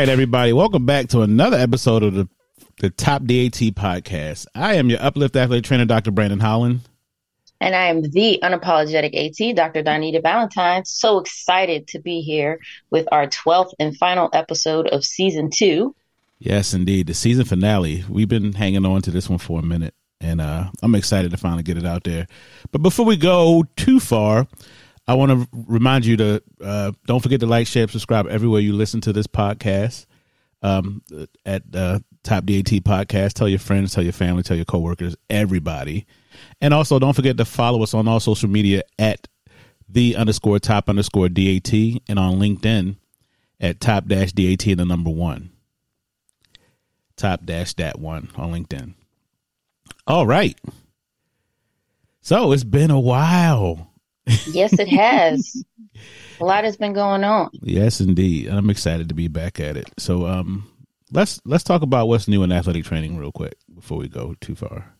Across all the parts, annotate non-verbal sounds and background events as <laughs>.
Right, everybody, welcome back to another episode of the the Top DAT podcast. I am your uplift athlete trainer, Dr. Brandon Holland. And I am the unapologetic AT, Dr. Donita Valentine. So excited to be here with our 12th and final episode of season two. Yes, indeed. The season finale. We've been hanging on to this one for a minute, and uh, I'm excited to finally get it out there. But before we go too far, I want to remind you to uh, don't forget to like, share, subscribe everywhere you listen to this podcast um, at uh, Top DAT Podcast. Tell your friends, tell your family, tell your coworkers, everybody. And also, don't forget to follow us on all social media at the underscore top underscore DAT and on LinkedIn at top dash DAT and the number one. Top dash that one on LinkedIn. All right. So it's been a while. Yes, it has. a lot has been going on. Yes, indeed. I'm excited to be back at it. So um let's let's talk about what's new in athletic training real quick before we go too far.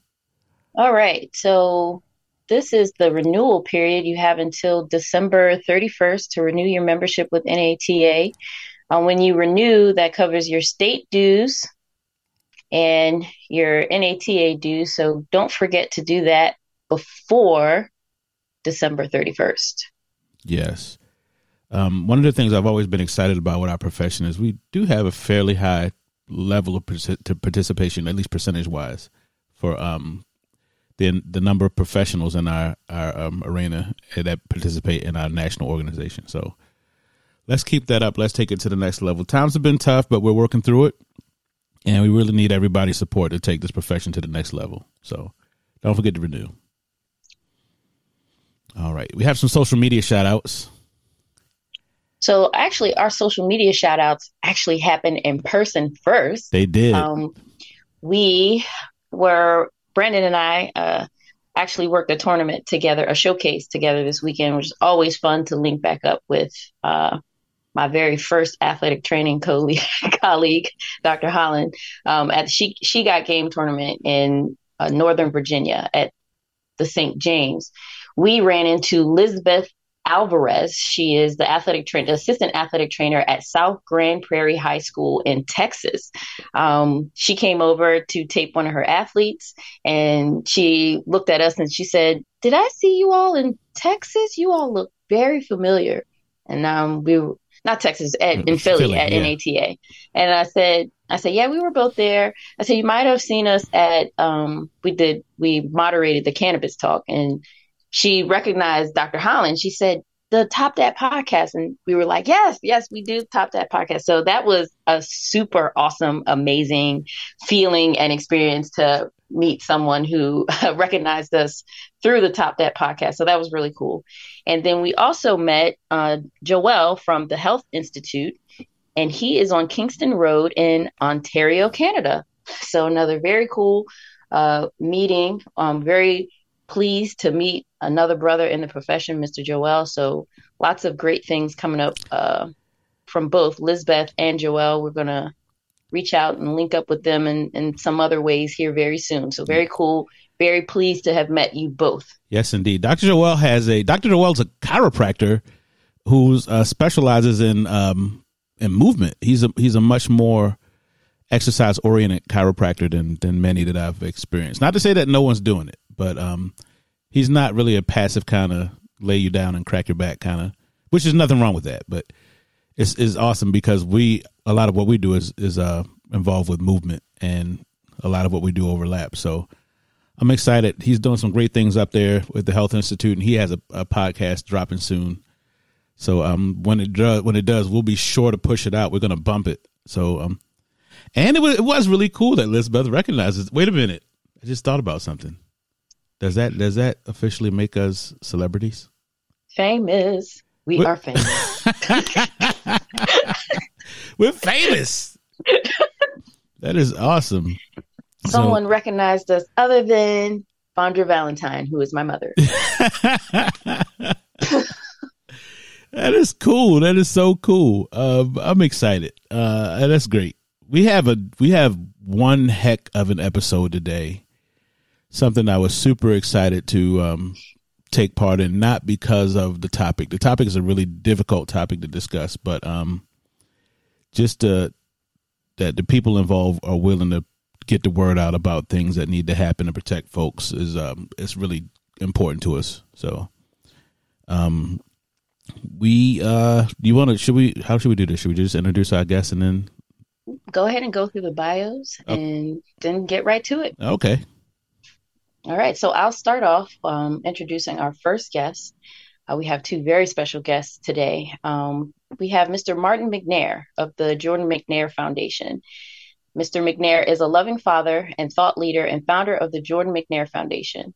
All right. So this is the renewal period. You have until December 31st to renew your membership with NATA. Uh, when you renew, that covers your state dues and your NATA dues. So don't forget to do that before December 31st. Yes. Um, one of the things I've always been excited about with our profession is we do have a fairly high level of participation, at least percentage wise, for um, the the number of professionals in our our um, arena that participate in our national organization. So let's keep that up. Let's take it to the next level. Times have been tough, but we're working through it, and we really need everybody's support to take this profession to the next level. So don't forget to renew. All right, we have some social media shout outs. So actually, our social media shout outs actually happened in person first. They did. Um, we were, Brandon and I uh, actually worked a tournament together, a showcase together this weekend, which is always fun to link back up with uh, my very first athletic training <laughs> colleague, colleague Dr. Holland, um, at the She, she Got Game tournament in uh, Northern Virginia at the St. James. We ran into Lisbeth Alvarez. She is the athletic trainer, assistant athletic trainer at South Grand Prairie High School in Texas. Um, she came over to tape one of her athletes, and she looked at us and she said, "Did I see you all in Texas? You all look very familiar." And um, we were not Texas at, in Philly, Philly at yeah. NATA, and I said, I said, yeah, we were both there. I said, you might have seen us at, um, we did, we moderated the cannabis talk and she recognized Dr. Holland. She said, the Top Dat podcast. And we were like, yes, yes, we do Top Dat podcast. So that was a super awesome, amazing feeling and experience to meet someone who <laughs> recognized us through the Top Dat podcast. So that was really cool. And then we also met uh, Joel from the Health Institute, and he is on Kingston Road in Ontario, Canada. So another very cool uh, meeting. Um, very pleased to meet another brother in the profession, Mr. Joel. So lots of great things coming up uh, from both Lisbeth and Joel. We're going to reach out and link up with them in, in some other ways here very soon. So very cool. Very pleased to have met you both. Yes, indeed. Dr. Joel has a Dr. Joel's a chiropractor who uh, specializes in um, in movement. He's a he's a much more exercise oriented chiropractor than than many that I've experienced. Not to say that no one's doing it, but um, he's not really a passive kind of lay you down and crack your back kind of, which is nothing wrong with that. But it's is awesome because we a lot of what we do is is uh, involved with movement and a lot of what we do overlaps. So I'm excited. He's doing some great things up there with the Health Institute, and he has a, a podcast dropping soon. So um, when it does, when it does, we'll be sure to push it out. We're gonna bump it. So um, and it was it was really cool that Elizabeth recognizes. Wait a minute, I just thought about something. Does that does that officially make us celebrities? Famous. We We're, are famous. <laughs> We're famous. that is awesome. Someone so, recognized us other than Fondra Valentine, who is my mother. <laughs> that is cool. That is so cool. Uh, I'm excited. Uh, that's great. We have a we have one heck of an episode today something I was super excited to um, take part in, not because of the topic. The topic is a really difficult topic to discuss, but um, just uh, that the people involved are willing to get the word out about things that need to happen to protect folks is um is really important to us. So, um, we uh, you want to should we how should we do this? Should we just introduce our guests and then go ahead and go through the bios oh. and then get right to it? Okay. All right. So I'll start off um, introducing our first guest. Uh, we have two very special guests today. Um, we have Mr. Martin McNair of the Jordan McNair Foundation. Mr. McNair is a loving father and thought leader and founder of the Jordan McNair Foundation.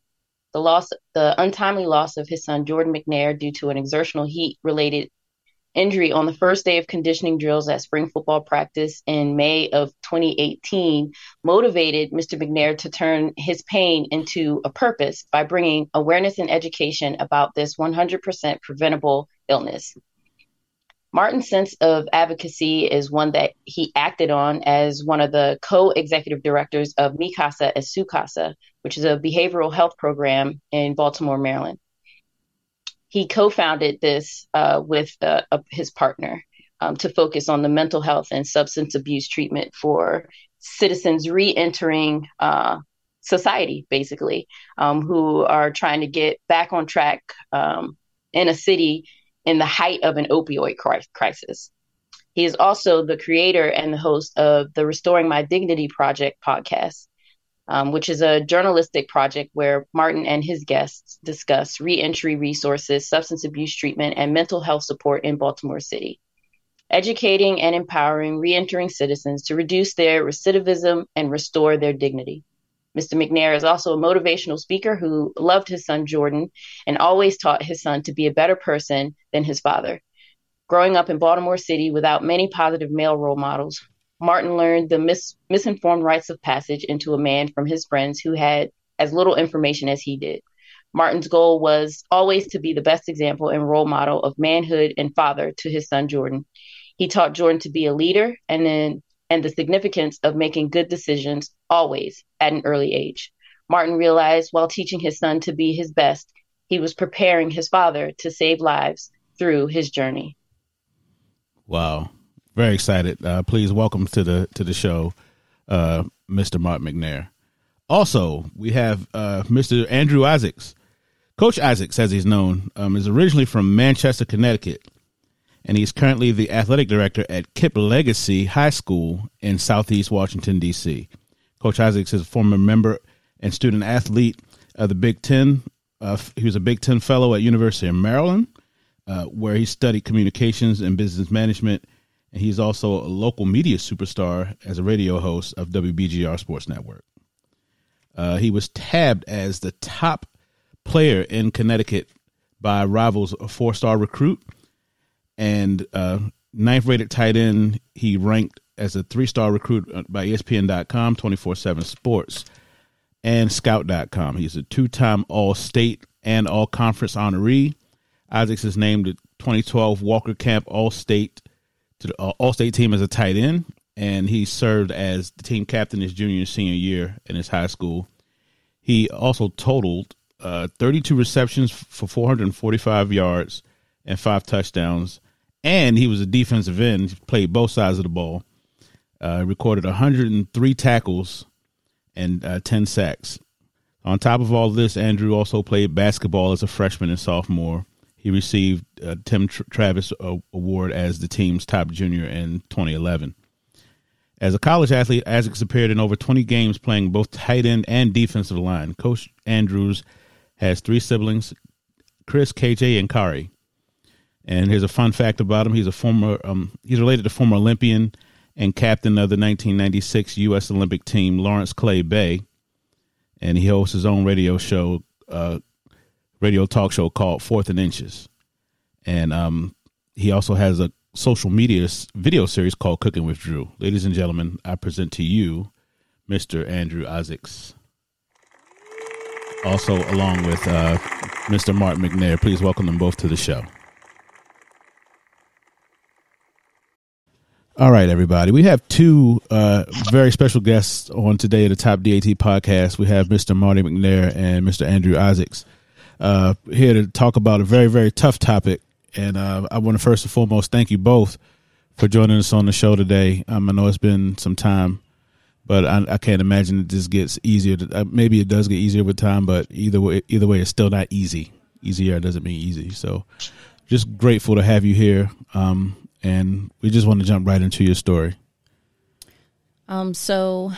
The loss, the untimely loss of his son Jordan McNair due to an exertional heat related injury on the first day of conditioning drills at spring football practice in May of 2018 motivated Mr. McNair to turn his pain into a purpose by bringing awareness and education about this 100% preventable illness. Martin's sense of advocacy is one that he acted on as one of the co executive directors of Mi Casa es Su Casa, which is a behavioral health program in Baltimore, Maryland he co-founded this uh, with uh, his partner um, to focus on the mental health and substance abuse treatment for citizens re-entering uh, society, basically, um, who are trying to get back on track um, in a city in the height of an opioid crisis. He is also the creator and the host of the Restoring My Dignity Project podcast, um, which is a journalistic project where Martin and his guests discuss reentry resources, substance abuse treatment, and mental health support in Baltimore City, educating and empowering reentering citizens to reduce their recidivism and restore their dignity. Mr. McNair is also a motivational speaker who loved his son Jordan and always taught his son to be a better person than his father. Growing up in Baltimore City without many positive male role models, Martin learned the mis- misinformed rites of passage into a man from his friends who had as little information as he did. Martin's goal was always to be the best example and role model of manhood and father to his son Jordan. He taught Jordan to be a leader and then and the significance of making good decisions always at an early age. Martin realized while teaching his son to be his best, he was preparing his father to save lives through his journey. Wow. Very excited. Uh, please welcome to the to the show, uh, Mr. Mark McNair. Also, we have uh, Mr. Andrew Isaacs. Coach Isaacs, as he's known, um, is originally from Manchester, Connecticut, and he's currently the athletic director at KIPP Legacy High School in Southeast Washington, D.C. Coach Isaacs is a former member and student athlete of the Big Ten. Uh, he was a Big Ten fellow at University of Maryland, uh, where he studied communications and business management and he's also a local media superstar as a radio host of WBGR Sports Network. Uh, he was tabbed as the top player in Connecticut by Rivals a four star recruit and uh, ninth rated tight end. He ranked as a three star recruit by ESPN.com, 24 7 Sports, and Scout.com. He's a two time All State and All Conference honoree. Isaacs is named the 2012 Walter Camp All State to the uh, All State team as a tight end, and he served as the team captain his junior and senior year in his high school. He also totaled uh, 32 receptions for 445 yards and five touchdowns, and he was a defensive end. He played both sides of the ball. Uh, recorded 103 tackles and uh, 10 sacks. On top of all this, Andrew also played basketball as a freshman and sophomore he received a Tim Travis Award as the team's top junior in 2011. As a college athlete, Isaacs appeared in over 20 games playing both tight end and defensive line. Coach Andrews has three siblings, Chris, KJ, and Kari. And here's a fun fact about him: he's a former, um, he's related to former Olympian and captain of the 1996 U.S. Olympic team, Lawrence Clay-Bey, and he hosts his own radio show uh, radio talk show called Fourth and Inches, and um, he also has a social media video series called Cooking with Drew. Ladies and gentlemen, I present to you Mr. Andrew Isaacs. Also, along with uh, Mr. Mark McNair, please welcome them both to the show. All right, everybody. We have two uh, very special guests on today at the Top DAT podcast. We have Mr. Marty McNair and Mr. Andrew Isaacs uh, here to talk about a very, very tough topic. And uh, I want to first and foremost thank you both for joining us on the show today. Um, I know it's been some time, but I, I can't imagine it just gets easier. To, uh, maybe it does get easier with time, but either way, either way, it's still not easy. Easier doesn't mean easy. So, just grateful to have you here. Um, and we just want to jump right into your story. Um, so,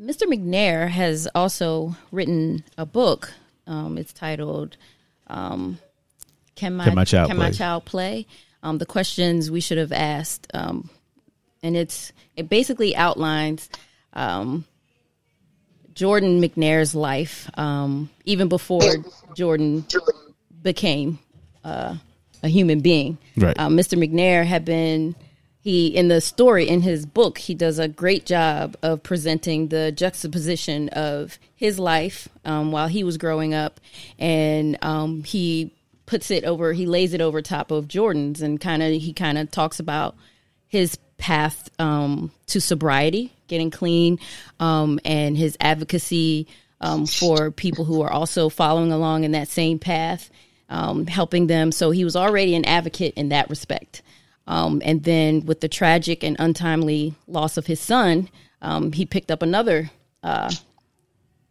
Mr. McNair has also written a book. Um, it's titled um, "Can My Can My Child Can Play?" My Child Play?" Um, the questions we should have asked, um, and it's it basically outlines um, Jordan McNair's life, um, even before Jordan became uh, a human being. Right. Um, Mr. McNair had been he in the story in his book he does a great job of presenting the juxtaposition of his life um, while he was growing up, and um, he puts it over he lays it over top of Jordan's and kind of he kind of talks about his path um, to sobriety, getting clean, um, and his advocacy um, for people who are also following along in that same path, um, helping them. So he was already an advocate in that respect. Um, and then with the tragic and untimely loss of his son, um, he picked up another uh,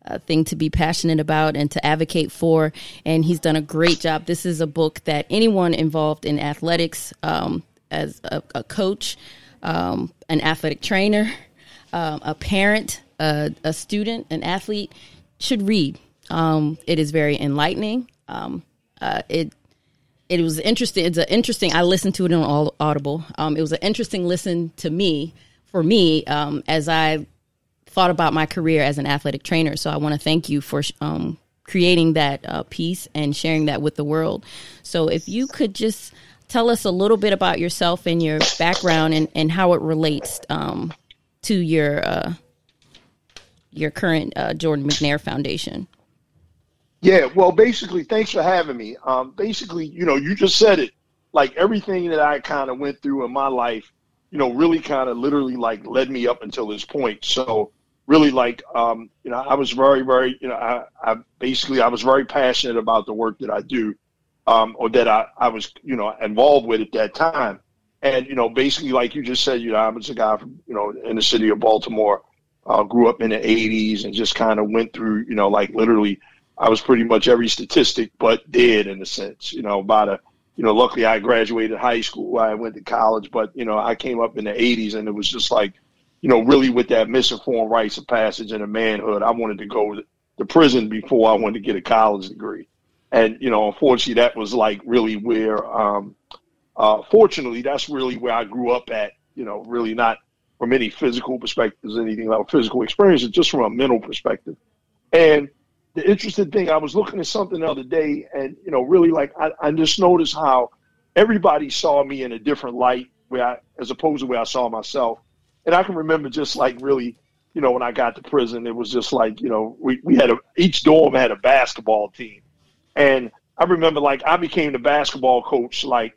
uh, thing to be passionate about and to advocate for. And he's done a great job. This is a book that anyone involved in athletics, um, as a, a coach, um, an athletic trainer, um, a parent, a, a student, an athlete, should read. Um, it is very enlightening. Uh, it it was interesting. It's an interesting. I listened to it on all Audible. Um, it was an interesting listen to me for me um, as I thought about my career as an athletic trainer. So I want to thank you for um, creating that uh, piece and sharing that with the world. So if you could just tell us a little bit about yourself and your background and, and how it relates um, to your uh, your current uh, Jordan McNair Foundation. Yeah, well, basically, thanks for having me. Um, basically, you know, you just said it. Like everything that I kind of went through in my life, you know, really kind of literally like led me up until this point. So really, like, um, you know, I was very, very, you know, I, I basically I was very passionate about the work that I do, um, or that I, I was, you know, involved with at that time. And you know, basically, like you just said, you know, I was a guy from, you know, in the city of Baltimore, uh, grew up in the '80s, and just kind of went through, you know, like literally I was pretty much every statistic but dead in a sense. You know, about a, you know, luckily I graduated high school. I went to college, but you know, I came up in the '80s, and it was just like, you know, really with that misinformed rites of passage and a manhood. I wanted to go to prison before I wanted to get a college degree, and you know, unfortunately, that was like really where. Um, uh, fortunately, that's really where I grew up at. You know, really not from any physical perspectives, anything like physical experiences, just from a mental perspective, and the interesting thing, I was looking at something the other day, and you know, really like I, I just noticed how everybody saw me in a different light, where I, as opposed to where I saw myself. And I can remember just like really, you know, when I got to prison, it was just like you know, we we had a each dorm had a basketball team, and I remember like I became the basketball coach like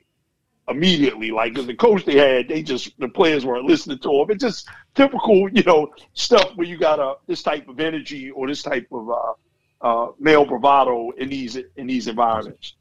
immediately, like because the coach they had, they just the players weren't listening to him. It's just typical, you know, stuff where you got a this type of energy or this type of uh, uh, male bravado in these in these environments.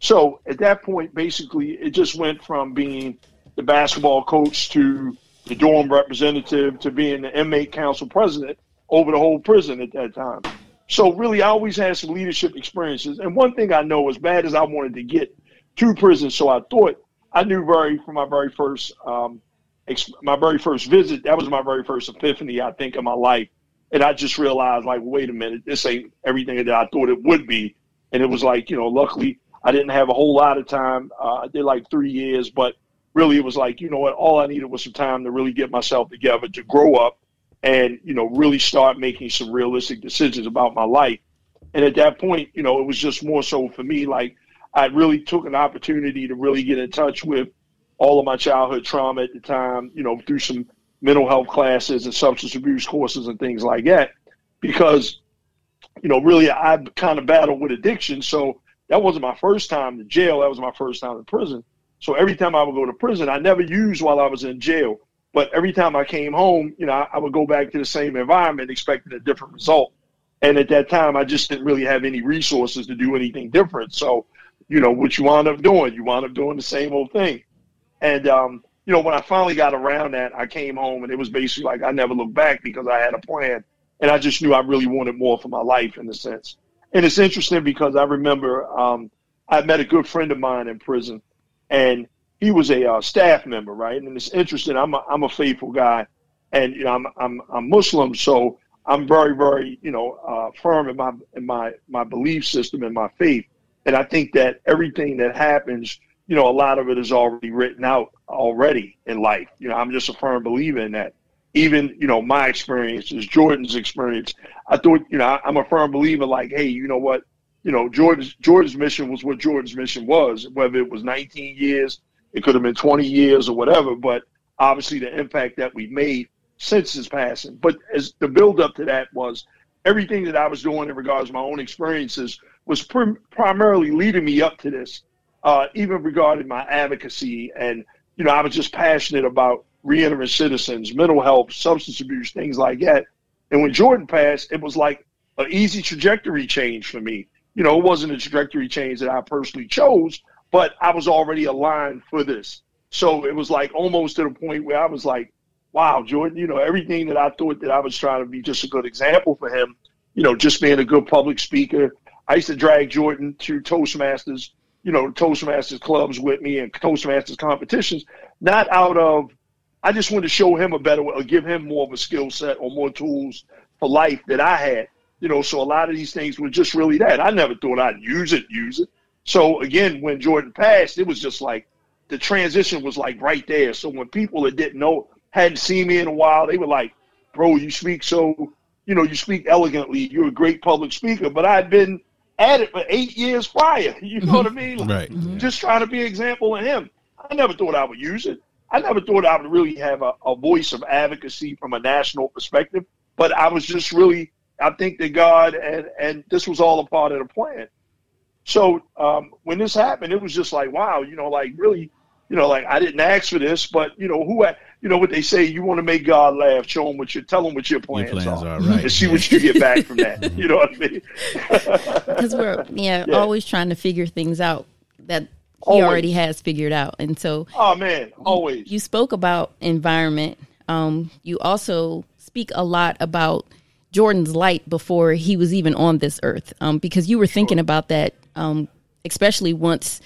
So at that point, basically, it just went from being the basketball coach to the dorm representative to being the inmate council president over the whole prison at that time. So really, I always had some leadership experiences. And one thing I know, as bad as I wanted to get to prison, so I thought I knew very from my very first um, ex- my very first visit. That was my very first epiphany, I think, in my life and I just realized, like, wait a minute, this ain't everything that I thought it would be. And it was like, you know, luckily I didn't have a whole lot of time. Uh, I did like three years, but really it was like, you know what, all I needed was some time to really get myself together, to grow up and, you know, really start making some realistic decisions about my life. And at that point, you know, it was just more so for me, like, I really took an opportunity to really get in touch with all of my childhood trauma at the time, you know, through some mental health classes and substance abuse courses and things like that because you know really i kind of battled with addiction. So that wasn't my first time in jail. That was my first time in prison. So every time i would go to prison i never used while i was in jail. But every time i came home you know i would go back to the same environment expecting a different result. And at that time i just didn't really have any resources to do anything different. So you know what you wind up doing you wind up doing the same old thing. And um, you know, when I finally got around that, I came home and it was basically like I never looked back because I had a plan and I just knew I really wanted more for my life in a sense. And it's interesting because I remember um, I met a good friend of mine in prison, and he was a uh, staff member, right? And it's interesting. I'm a, I'm a faithful guy, and you know I'm I'm I'm Muslim, so I'm very very you know uh, firm in my in my my belief system and my faith. And I think that everything that happens, you know, a lot of it is already written out already in life. You know, I'm just a firm believer in that. Even, you know, my experience is Jordan's experience, I thought, you know, I'm a firm believer like, hey, you know what? You know, Jordan's Jordan's mission was what Jordan's mission was, whether it was 19 years, it could have been 20 years or whatever, but obviously the impact that we made since his passing. But as the build up to that was everything that I was doing in regards to my own experiences was prim- primarily leading me up to this, uh, even regarding my advocacy. And, you know, I was just passionate about reentering citizens, mental health, substance abuse, things like that. And when Jordan passed, it was like an easy trajectory change for me. You know, it wasn't a trajectory change that I personally chose, but I was already aligned for this. So it was like almost to the point where I was like, wow, Jordan, you know, everything that I thought that I was trying to be just a good example for him, you know, just being a good public speaker, I used to drag Jordan to Toastmasters, you know, Toastmasters clubs with me and Toastmasters competitions, not out of, I just wanted to show him a better way or give him more of a skill set or more tools for life that I had. You know, so a lot of these things were just really that. I never thought I'd use it, use it. So again, when Jordan passed, it was just like the transition was like right there. So when people that didn't know, hadn't seen me in a while, they were like, bro, you speak so, you know, you speak elegantly. You're a great public speaker. But I'd been at it for eight years prior. <laughs> You know what I mean? Like, Right. Mm-hmm. Just trying to be an example of him. I never thought I would use it. I never thought I would really have a, a voice of advocacy from a national perspective. But I was just really, I think that God and and this was all a part of the plan. So um, when this happened, it was just like, wow, you know, like really, you know, like I didn't ask for this, but you know, who, you know, what they say, you want to make God laugh, show him what you tell him what your Your plans, plans are, are right. and see what you get back from that. You know what I mean? <laughs> because we're yeah, Yeah. always trying to figure things out that he Always. already has figured out and so oh man, always. you spoke about environment um, you also speak a lot about jordan's light before he was even on this earth um, because you were thinking about that um, especially once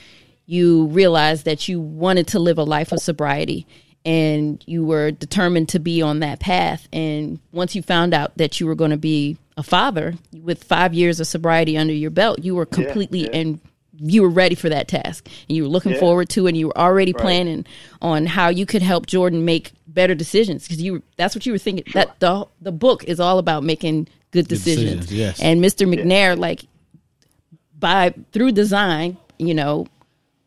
you realized that you wanted to live a life of sobriety and you were determined to be on that path and once you found out that you were going to be a father with five years of sobriety under your belt you were completely yeah. and you were ready for that task and you were looking Yeah. forward to it and you were already planning on how you could help jordan make better decisions because you that's what you were thinking that the the book is all about making good decisions, decisions, yes. and mr mcnair like by through design you know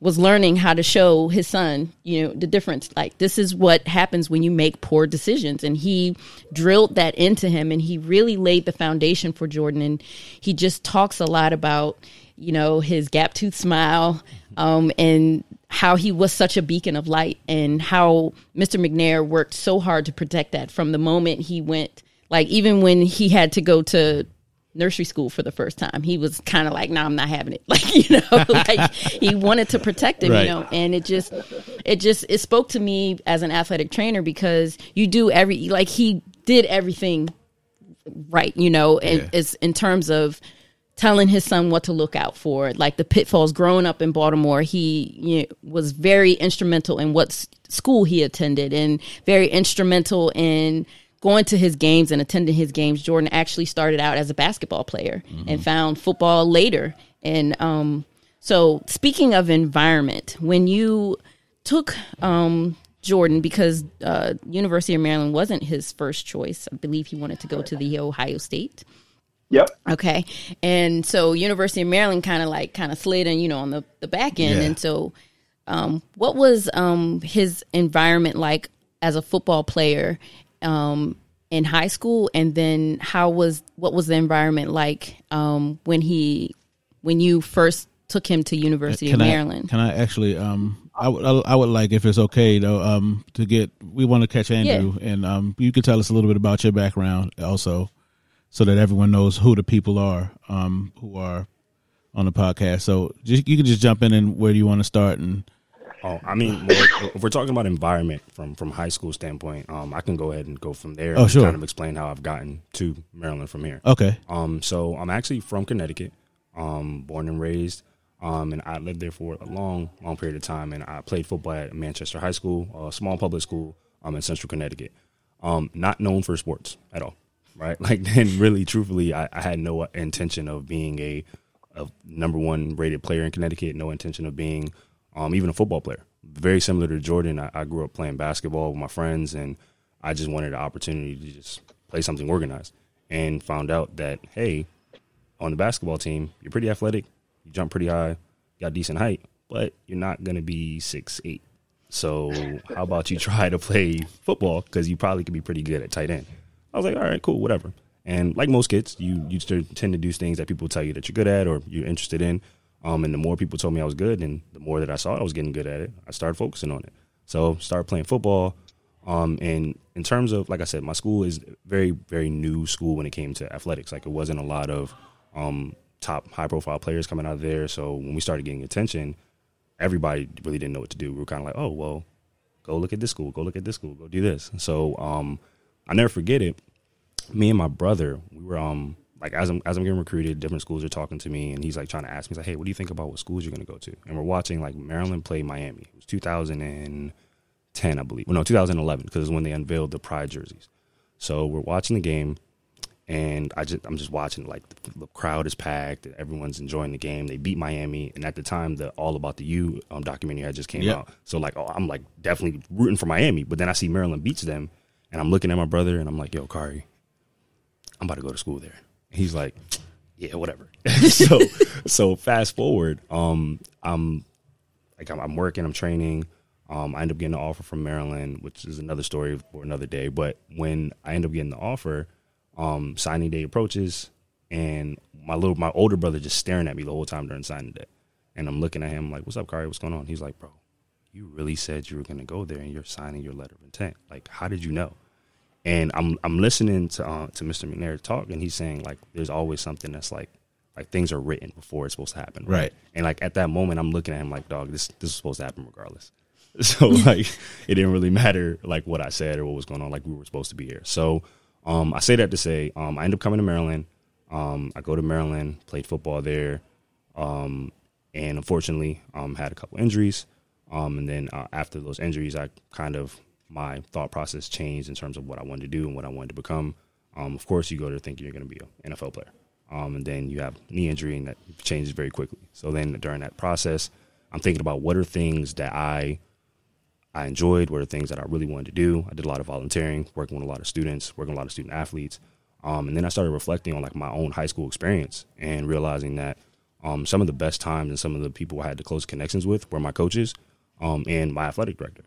was learning how to show his son, you know, the difference. Like this is what happens when you make poor decisions, and he drilled that into him, and he really laid the foundation for Jordan. And he just talks a lot about, you know, his gap tooth smile, um, and how he was such a beacon of light, and how Mr. McNair worked so hard to protect that from the moment he went. Like even when he had to go to nursery school for the first time. He was kind of like, "No, nah, I'm not having it." <laughs> Like, you know, <laughs> like he wanted to protect him, Right. you know, and it just it just it spoke to me as an athletic trainer because you do every like he did everything right, you know, and Yeah. it's in terms of telling his son what to look out for, like the pitfalls. Growing up in Baltimore, he you know, was very instrumental in what s- school he attended, and very instrumental in going to his games and attending his games. Jordan actually started out as a basketball player and found football later. And um, so, speaking of environment, when you took um, Jordan, because uh, University of Maryland wasn't his first choice, I believe he wanted to go to the Ohio State. Yep. Okay. And so University of Maryland kind of like kind of slid in, you know, on the, the back end. Yeah. And so um, what was um, his environment like as a football player um, in high school? And then how was, what was the environment like um, when he, when you first took him to University of I, Maryland? Can I actually? Um, I would. I, I would like if it's okay though. Um, to get we want to catch Andrew, and um, you could tell us a little bit about your background also, so that everyone knows who the people are um who are on the podcast. So just, you can just jump in and where do you want to start and Oh, I mean, well, if we're talking about environment from from high school standpoint, um, I can go ahead and go from there. Oh, and sure. Kind of explain how I've gotten to Maryland from here. Okay. Um, so I'm actually from Connecticut, um, born and raised, um, and I lived there for a long, long period of time. And I played football at Manchester High School, a small public school, um, in Central Connecticut. Um, not known for sports at all, right? <laughs> Like, then really, truthfully, I, I had no intention of being a, a number one rated player in Connecticut. No intention of being, um, even a football player. Very similar to Jordan, I, I grew up playing basketball with my friends, and I just wanted an opportunity to just play something organized. And found out that hey, on the basketball team, you're pretty athletic, you jump pretty high, got decent height, but you're not gonna be six eight. So how about you <laughs> try to play football because you probably could be pretty good at tight end. I was like, all right, cool, whatever. And like most kids, you you tend to do things that people tell you that you're good at or you're interested in. Um, and the more people told me I was good, and the more that I saw I was getting good at it, I started focusing on it. So started playing football. Um, and in terms of like I said, my school is very very new school when it came to athletics. Like it wasn't a lot of um, top high profile players coming out of there. So when we started getting attention, everybody really didn't know what to do. We were kind of like, oh well, go look at this school, go look at this school, go do this. So um, I never forget it. Me and my brother, we were um like as I'm as I'm getting recruited, different schools are talking to me, and he's like trying to ask me, he's like, hey, what do you think about what schools you're going to go to? And we're watching like Maryland play Miami. It was 2010, I believe. Well, no, 2011 because it's when they unveiled the Pride jerseys. So we're watching the game, and I just I'm just watching like the, the crowd is packed, everyone's enjoying the game. They beat Miami, and at the time, the All About the U um, documentary had just came Yep. out. So like, oh, I'm like definitely rooting for Miami, but then I see Maryland beats them, and I'm looking at my brother, and I'm like, yo, Kari, I'm about to go to school there. He's like, yeah, whatever. <laughs> <laughs> so so fast forward, um, I'm like I'm, I'm working, I'm training. Um, I end up getting an offer from Maryland, which is another story for another day. But when I end up getting the offer, um, signing day approaches, and my little my older brother just staring at me the whole time during signing day, and I'm looking at him like, "What's up, Kari? What's going on?" He's like, "Bro, you really said you were going to go there, and you're signing your letter of intent. Like, how did you know?" And I'm I'm listening to uh, to Mr. McNair talk, and he's saying like, "There's always something that's like." Like things are written before it's supposed to happen, Right. And like at that moment, I'm looking at him like, "Dog, this this is supposed to happen regardless." <laughs> So <laughs> like it didn't really matter like what I said or what was going on. Like we were supposed to be here. So um, I say that to say um, I end up coming to Maryland. Um, I go to Maryland, played football there, um, and unfortunately um, had a couple injuries. Um, and then uh, after those injuries, I kind of my thought process changed in terms of what I wanted to do and what I wanted to become. Um, of course, you go there thinking you're going to be an NFL player, um, and then you have knee injury, and that changes very quickly. So then during that process, I'm thinking about what are things that I I enjoyed, what are things that I really wanted to do. I did a lot of volunteering, working with a lot of students, working with a lot of student athletes. Um, and then I started reflecting on like my own high school experience and realizing that um, some of the best times and some of the people I had the close connections with were my coaches um, and my athletic director.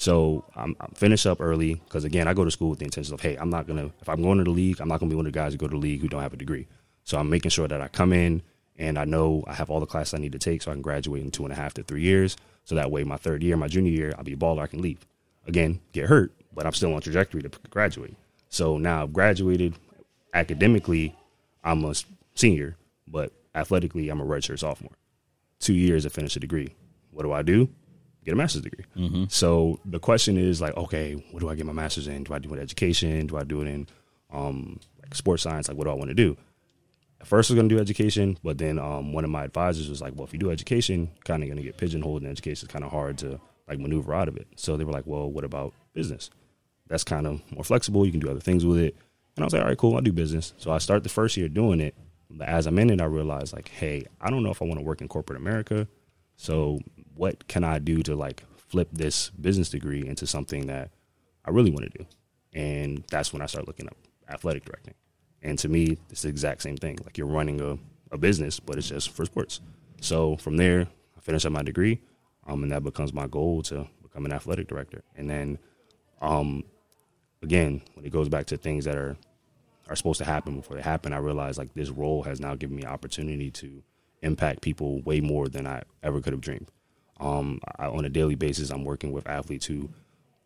So I'm, I'm finished up early because again, I go to school with the intention of, hey, I'm not gonna if I'm going to the league, I'm not gonna be one of the guys who go to the league who don't have a degree. So I'm making sure that I come in and I know I have all the classes I need to take so I can graduate in two and a half to three years. So that way, my third year, my junior year, I'll be a baller. I can leave. Again, get hurt, but I'm still on trajectory to graduate. So now I've graduated. Academically, I'm a senior, but athletically, I'm a redshirt sophomore. Two years to finish a degree. What do I do? Get a master's degree. So the question is like, okay, what do I get my master's in? Do I do it in education? Do I do it in um, like sports science? Like, what do I want to do? at first I was going to do education, but then um, one of my advisors was like, well, if you do education, kind of going to get pigeonholed in education. It's kind of hard to like maneuver out of it. So they were like, well, what about business? That's kind of more flexible. You can do other things with it. And I was like, all right, cool. I'll do business. So I start the first year doing it. But as I'm in it, I realized like, hey, I don't know if I want to work in corporate America. So what can I do to like flip this business degree into something that I really want to do? And that's when I started looking up athletic directing. And to me, it's the exact same thing. Like you're running a, a business, but it's just for sports. So from there, I finish up my degree, um, and that becomes my goal to become an athletic director. And then, um, again, when it goes back to things that are are supposed to happen before they happen, I realize like this role has now given me opportunity to impact people way more than I ever could have dreamed. Um, I, on a daily basis, I'm working with athletes who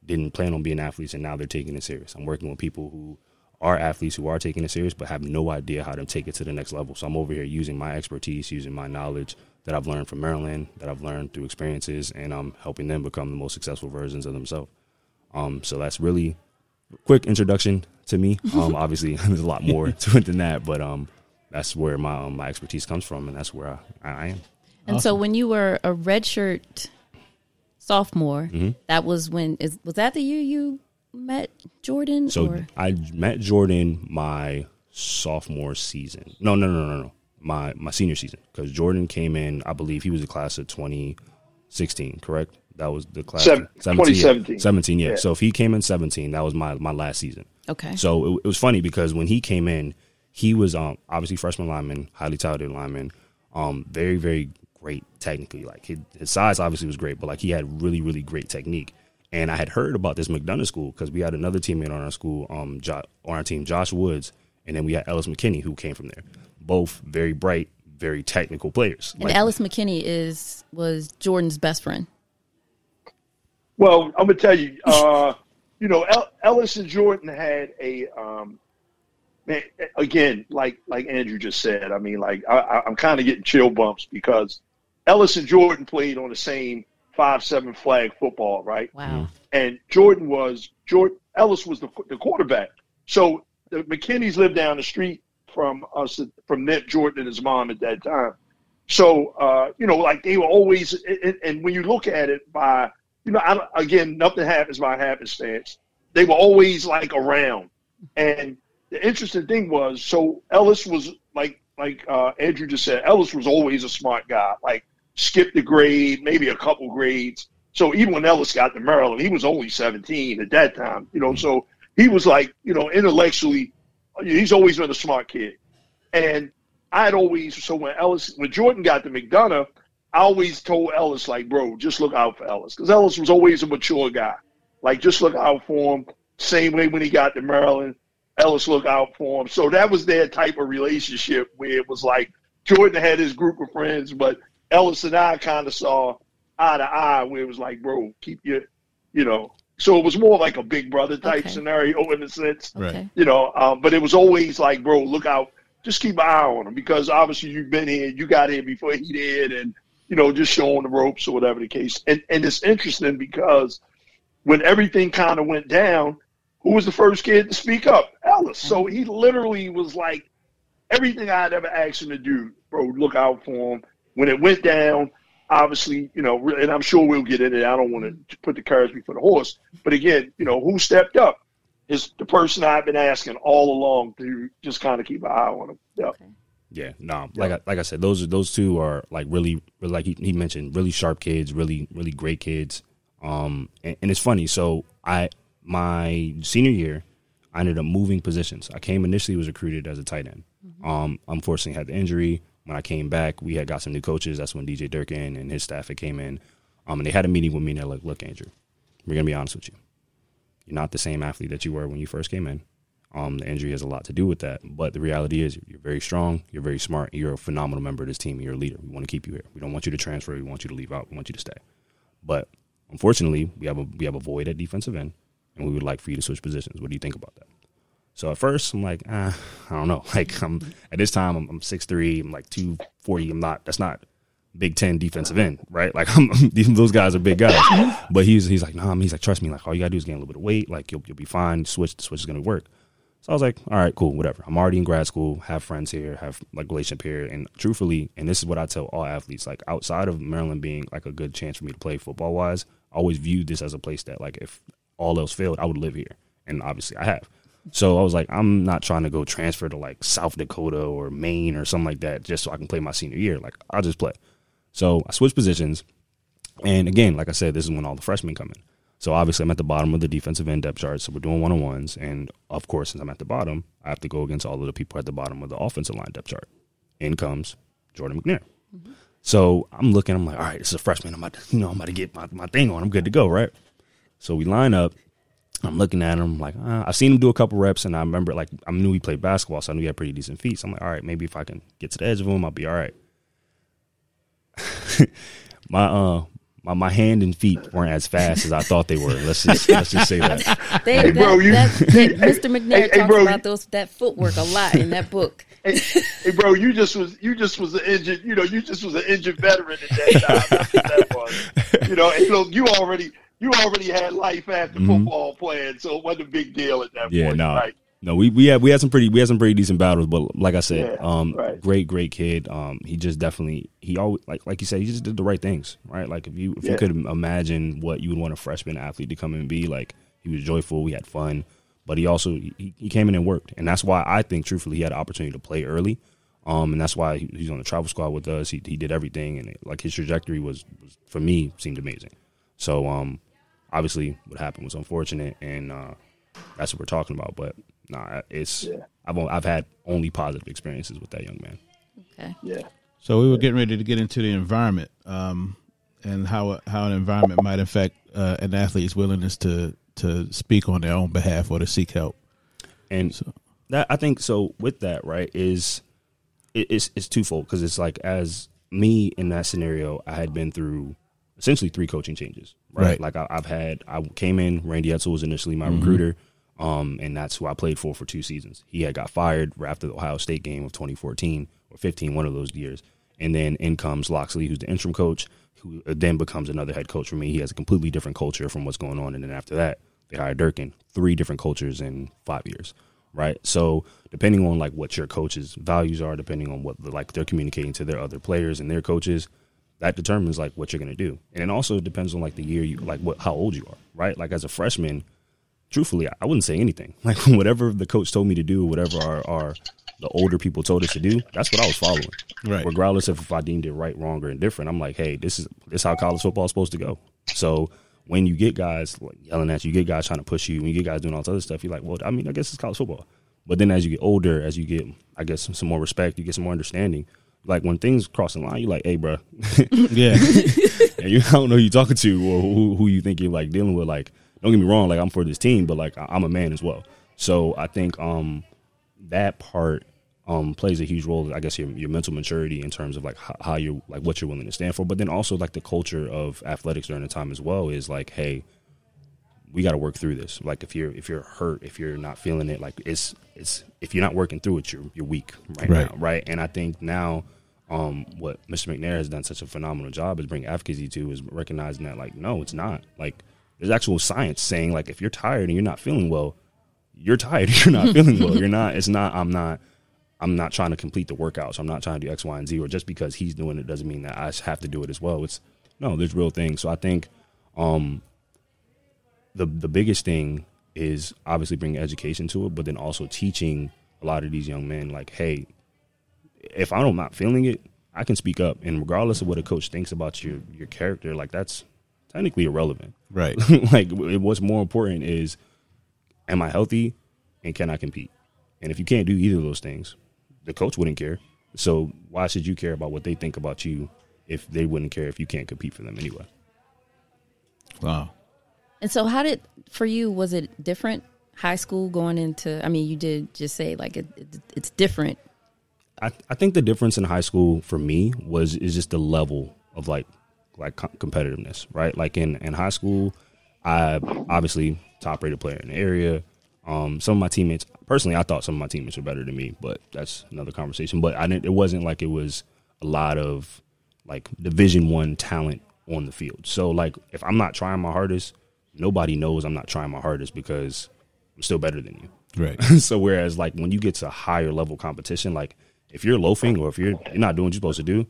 didn't plan on being athletes and now they're taking it serious. I'm working with people who are athletes who are taking it serious but have no idea how to take it to the next level. So I'm over here using my expertise, using my knowledge that I've learned from Maryland, that I've learned through experiences, and I'm helping them become the most successful versions of themselves. Um, so that's really quick introduction to me. <laughs> Um, obviously, <laughs> there's a lot more to it than that, but um, that's where my um, my expertise comes from, and that's where I, I am. And so when you were a redshirt sophomore, Mm-hmm. that was when is was that the year you met Jordan? So or? I met Jordan my sophomore season. No, no, no, no, no. My my senior season because Jordan came in. I believe he was a class of 2016. Correct. That was the class. Seven- 17, yeah. 2017. 17, yeah. Yeah. So if he came in 17, that was my my last season. Okay. So it, it was funny because when he came in, he was um obviously freshman lineman, highly talented lineman, um very very great technically. Like his, his size obviously was great, but like he had really really great technique. And I had heard about this McDonogh school because we had another teammate on our school, um, jo- on our team, Josh Woods, and then we had Ellis McKinney who came from there. Both very bright, very technical players. and Like, Ellis McKinney is was Jordan's best friend. Well, I'm gonna tell you, uh, <laughs> you know, El- Ellis and Jordan had a um, man. Again, like like Andrew just said, I mean, like I, I- I'm kind of getting chill bumps because Ellis and Jordan played on the same five seven flag football, right? Wow. and Jordan was Jordan Ellis was the the quarterback. So the McKinneys lived down the street from us from Ned Jordan and his mom at that time. So uh, you know, like they were always, and, and when you look at it by, you know, I, again, nothing happens by happenstance. They were always like around, and the interesting thing was, so Ellis was like like uh, Andrew just said, Ellis was always a smart guy. Like skipped a grade, maybe a couple grades. So even when Ellis got to Maryland, he was only 17 at that time, you know. So he was like, you know, intellectually, he's always been a smart kid. And I had always, so when Ellis, when Jordan got to McDonogh, I always told Ellis, like, bro, just look out for Ellis. Because Ellis was always a mature guy. Like, just look out for him. Same way when he got to Maryland, Ellis look out for him. So that was their type of relationship where it was like Jordan had his group of friends, but Ellis and I kind of saw eye to eye where it was like, bro, keep your, you know. So it was more like a big brother type Okay. scenario in a sense, Right. You know. Um, but it was always like, bro, look out, just keep an eye on him because obviously you've been here, you got here before he did, and you know, just showing the ropes or whatever the case. And and it's interesting because when everything kind of went down, who was the first kid to speak up? Ellis. So he literally was like, everything I'd ever asked him to do, bro, look out for him. When it went down, obviously, you know, and I'm sure we'll get into it. I don't want to put the carriage before the horse. But again, you know, who stepped up? Is the person I've been asking all along to just kind of keep an eye on him. Yep. Yeah, no, like I, like I said, those are those two are like really, really like he, he mentioned, really sharp kids, really really great kids. Um, and, and it's funny. So I my senior year, I ended up moving positions. I came initially was recruited as a tight end. Um, unfortunately had the injury. When I came back, we had got some new coaches. That's when DJ Durkin and his staff had came in. Um, and they had a meeting with me and they're like, "Look, Andrew, we're gonna be honest with you. You're not the same athlete that you were when you first came in. Um, the injury has a lot to do with that. But the reality is, you're very strong. You're very smart. You're a phenomenal member of this team. You're a leader. We want to keep you here. We don't want you to transfer. We want you to leave out. We want you to stay. But unfortunately, we have a we have a void at defensive end, and we would like for you to switch positions. What do you think about that? So at first, I'm like, ah, I don't know. <laughs> Like I'm at this time, I'm, I'm 6'3", I'm like two forty. I'm not. That's not Big Ten defensive end, right? Like <laughs> I'm, <laughs> those guys are big guys. But he's he's like, nah. He's like, trust me. Like all you gotta do is gain a little bit of weight. Like you'll you'll be fine. Switch the switch is gonna work. So I was like, all right, cool, whatever. I'm already in grad school, have friends here, have like relationship here, and truthfully, and this is what I tell all athletes, like outside of Maryland being like a good chance for me to play football wise, I always viewed this as a place that like if all else failed, I would live here, and obviously I have. So I was like, I'm not trying to go transfer to like South Dakota or Maine or something like that just so I can play my senior year. Like I'll just play. So I switched positions, and again, like I said, this is when all the freshmen come in. So obviously, I'm at the bottom of the defensive end depth chart. So we're doing one on ones, and of course, since I'm at the bottom, I have to go against all of the people at the bottom of the offensive line depth chart. In comes Jordan McNair. Mm-hmm. So I'm looking. I'm like, all right, this is a freshman. I'm about to, you know, I'm about to get my, my thing on. I'm good to go, right? So we line up. I'm looking at him like uh, I've seen him do a couple reps, and I remember like I knew he played basketball, so I knew he had pretty decent feet. So I'm like, all right, maybe if I can get to the edge of him, I'll be all right. <laughs> my uh my, my hand and feet weren't as fast as I thought they were. Let's just let's just say that. <laughs> They, Hey, that, bro, you- that, <laughs> that- Mr. McNair Hey, hey, talks bro, about those that footwork a lot in that book. Hey, hey, bro, you just was you just was an injured, you know, you just was an injured veteran at that time. That was. You know, and look, you already you already had life after Mhm. football playing, so it wasn't a big deal at that Yeah, point. no. Right. No, we we had we had some pretty we had some pretty decent battles, but like I said, Yeah, um, right. great great kid. Um, he just definitely he always like like you said, he just did the right things, right? Like if you if Yeah. you could imagine what you would want a freshman athlete to come and be, like he was joyful, we had fun, but he also he, he came in and worked, and that's why I think truthfully he had an opportunity to play early, um, and that's why he, he's on the travel squad with us. He he did everything, and it, like his trajectory was, was for me seemed amazing. So um, obviously what happened was unfortunate, and uh, that's what we're talking about, but. Nah, it's Yeah. I've I've had only positive experiences with that young man. Okay. Yeah. So we were getting ready to get into the environment um, and how how an environment might affect uh, an athlete's willingness to to speak on their own behalf or to seek help. And So- that I think so. With that, right, is it, it's it's twofold because it's like as me in that scenario, I had been through essentially three coaching changes. Right, Right. like I, I've had I came in. Randy Edsall was initially my recruiter. Um, and that's who I played for for two seasons. He had got fired right after the Ohio State game of 2014 or 15, one of those years. And then in comes Locksley, who's the interim coach, who then becomes another head coach for me. He has a completely different culture from what's going on. And then after that, they hired Durkin. Three different cultures in five years, right? So depending on like what your coach's values are, depending on what like they're communicating to their other players and their coaches, that determines like what you're to do. And it also depends on like the year you like what how old you are, right? Like as a freshman, truthfully, I wouldn't say anything. <laughs> Like whatever the coach told me to do, whatever our, our the older people told us to do, that's what I was following. Right. Regardless of if I deemed it right, wrong, or indifferent, I'm like, hey, this is this is how college football is supposed to go. So when you get guys like yelling at you, you get guys trying to push you, when you get guys doing all this other stuff, you're like, well, I mean, I guess it's college football. But then as you get older, as you get, I guess, some more respect, you get some more understanding. Like when things cross the line, you're like, hey, bro, <laughs> Yeah, <laughs> and you I don't know who you talking to or who, who you think you're like dealing with. Like, don't get me wrong, like I'm for this team, but like I- I'm a man as well. So I think um that part um plays a huge role. I guess your your mental maturity in terms of like how, how you like what you're willing to stand for, but then also like the culture of athletics during the time as well is like, hey, we got to work through this. Like if you're if you're hurt, if you're not feeling it, like it's it's if you're not working through it, you're you're weak right, Right. now, right? And I think now, um, what Mr. McNair has done such a phenomenal job is bring advocacy to is recognizing that like no, it's not like there's actual science saying like if you're tired and you're not feeling well, you're tired. <laughs> You're not <laughs> feeling well. You're not. It's not. I'm not. I'm not trying to complete the workout, so I'm not trying to do X, Y, and Z. Or just because he's doing it doesn't mean that I have to do it as well. It's no, there's real things. So I think um, the the biggest thing is obviously bringing education to it, but then also teaching a lot of these young men like, hey, if I'm not feeling it, I can speak up, and regardless of what a coach thinks about your your character, like that's technically irrelevant. right. <laughs> like what's more important is am I healthy and can I compete? And if you can't do either of those things, the coach wouldn't care. So why should you care about what they think about you if they wouldn't care if you can't compete for them anyway? Wow. And so, how did for you was it different? High school going into, I mean, you did just say like it, it, it's different. I, I think the difference in high school for me was is just the level of like like com- competitiveness, right? Like in in high school, I obviously top rated player in the area. Um, some of my teammates, personally, I thought some of my teammates were better than me, but that's another conversation. But I didn't. It wasn't like it was a lot of like Division One talent on the field. So like if I'm not trying my hardest, nobody knows I'm not trying my hardest because I'm still better than you. Right. <laughs> so whereas like when you get to higher level competition, like if you're loafing or if you're you're not doing what you're supposed to do,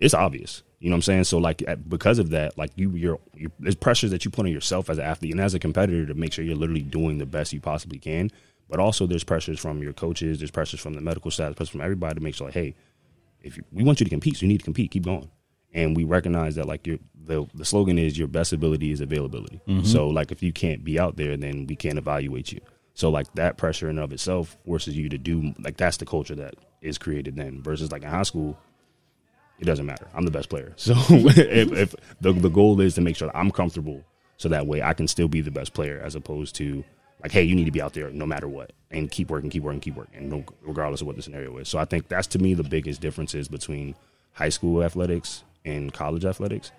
it's obvious. You know what I'm saying? So like at, because of that, like you you're, you're there's pressures that you put on yourself as an athlete and as a competitor to make sure you're literally doing the best you possibly can. But also there's pressures from your coaches, there's pressures from the medical staff, pressures from everybody to make sure like, hey, if you, we want you to compete, so you need to compete, keep going. And we recognize that like your the the slogan is your best ability is availability. Mm-hmm. So like if you can't be out there, then we can't evaluate you. So like that pressure in and of itself forces you to do like that's the culture that is created then versus like in high school, it doesn't matter. I'm the best player. <laughs> So if, if the the goal is to make sure that I'm comfortable, so that way I can still be the best player, as opposed to like, hey, you need to be out there no matter what, and keep working, keep working, keep working, no, regardless of what the scenario is. So I think that's to me the biggest differences between high school athletics and college athletics.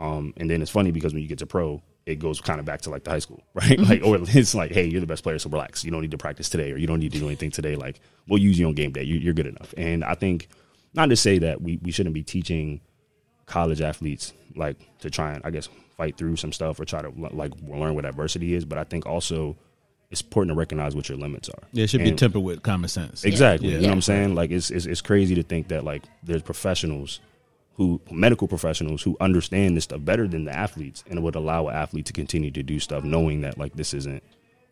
Um, and then it's funny because when you get to pro, it goes kind of back to like the high school, <laughs> right? like, or it's like, hey, you're the best player, so relax. You don't need to practice today, or you don't need to do anything today. Like, we'll use you on game day. You, you're good enough. And I think not to say that we, we shouldn't be teaching college athletes like to try and I guess fight through some stuff or try to like learn what adversity is, but I think also it's important to recognize what your limits are. Yeah, it should And- be tempered with common sense. Exactly. Yeah. You know what I'm saying? Like it's, it's it's crazy to think that like there's professionals who medical professionals who understand this stuff better than the athletes and would allow an athlete to continue to do stuff knowing that like this isn't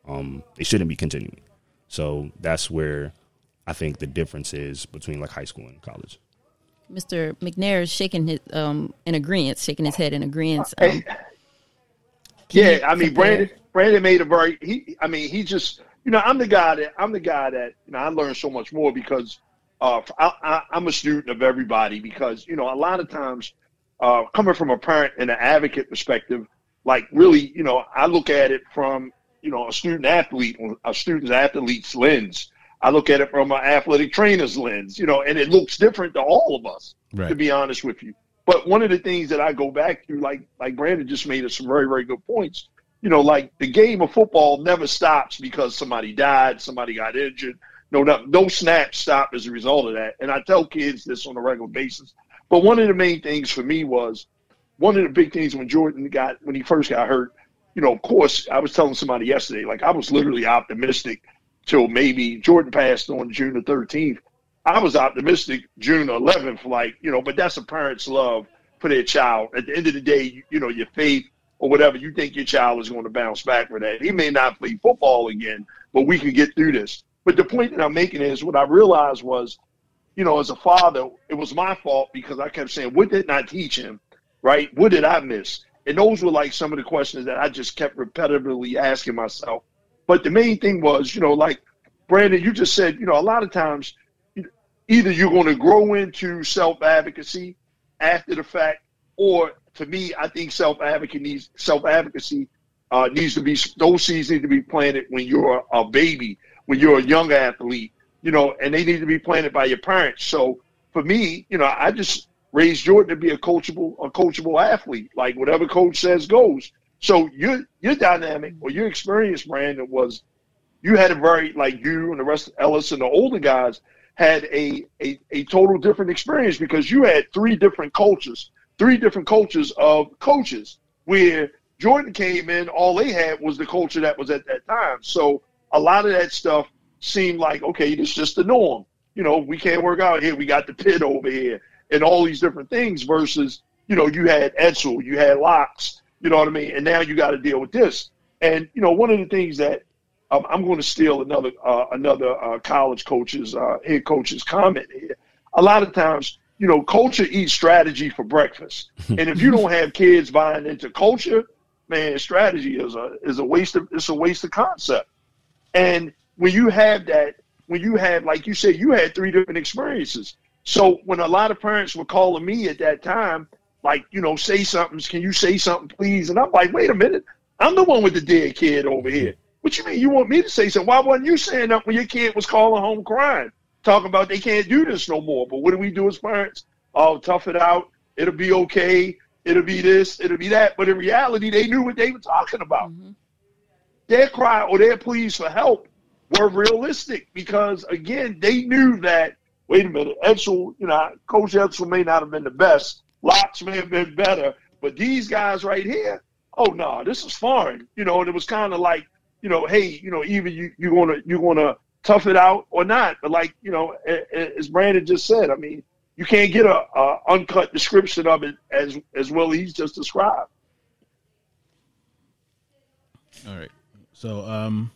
um they shouldn't be continuing. So that's where I think the difference is between like high school and college. Mr. McNair is shaking his um in agreement, shaking his head in agreement. Um, <laughs> Yeah, I mean. Brandon. Brandon made a very. He, I mean, he just. You know, I'm the guy that I'm the guy that you know I learned so much more because uh, I, I, I'm a student of everybody because you know a lot of times uh, coming from a parent and an advocate perspective, like really, you know, I look at it from you know a student athlete, a student athlete's lens. I look at it from an athletic trainer's lens, you know, and it looks different to all of us Right. to be honest with you. But one of the things that I go back to, like like Brandon just made us some very very good points. You know, like the game of football never stops because somebody died, somebody got injured. No, no, no snaps stop as a result of that. And I tell kids this on a regular basis. But one of the main things for me was one of the big things when Jordan got when he first got hurt. You know, of course, I was telling somebody yesterday, like I was literally optimistic till maybe Jordan passed on June the 13th. I was optimistic June 11th, like, you know, but that's a parent's love for their child. At the end of the day, you, you know, your faith or whatever, you think your child is going to bounce back for that. He may not play football again, but we can get through this. But the point that I'm making is what I realized was, you know, as a father, it was my fault because I kept saying, what did I teach him? Right? What did I miss? And those were like some of the questions that I just kept repetitively asking myself. But the main thing was, you know, like Brandon, you just said, you know, a lot of times either you're going to grow into self advocacy after the fact, or to me, I think self advocacy needs self advocacy uh, needs to be those seeds need to be planted when you're a baby, when you're a young athlete, you know, and they need to be planted by your parents. So for me, you know, I just raised Jordan to be a coachable a coachable athlete. Like whatever coach says goes. So your your dynamic or your experience, Brandon, was you had a very like you and the rest of Ellis and the older guys had a, a a total different experience because you had three different cultures, three different cultures of coaches. Where Jordan came in, all they had was the culture that was at that time. So a lot of that stuff seemed like okay, it's just the norm. You know, we can't work out here. We got the pit over here, and all these different things. Versus, you know, you had Edsall, you had Locks. You know what I mean? And now you got to deal with this. And you know, one of the things that um, I'm going to steal another uh, another uh, college coach's uh, head coach's comment here. A lot of times, you know, culture eats strategy for breakfast, <laughs> and if you don't have kids buying into culture, man, strategy is a is a waste of it's a waste of concept. And when you have that, when you had like you said, you had three different experiences. So when a lot of parents were calling me at that time, like you know, say something, can you say something, please? And I'm like, wait a minute, I'm the one with the dead kid over here. What you mean you want me to say something? Why wasn't you saying that when your kid was calling home crying, talking about they can't do this no more? But what do we do as parents? Oh, tough it out. It'll be okay. It'll be this. It'll be that. But in reality, they knew what they were talking about. Mm-hmm. Their cry or their pleas for help were realistic because again, they knew that. Wait a minute, Edsall, you know, Coach Edsall may not have been the best. Locks may have been better, but these guys right here, oh no, this is foreign. You know, and it was kind of like you know, hey, you know, either you you gonna you gonna tough it out or not. But like you know, as Brandon just said, I mean, you can't get a, a uncut description of it as as well he's just described. All right. So um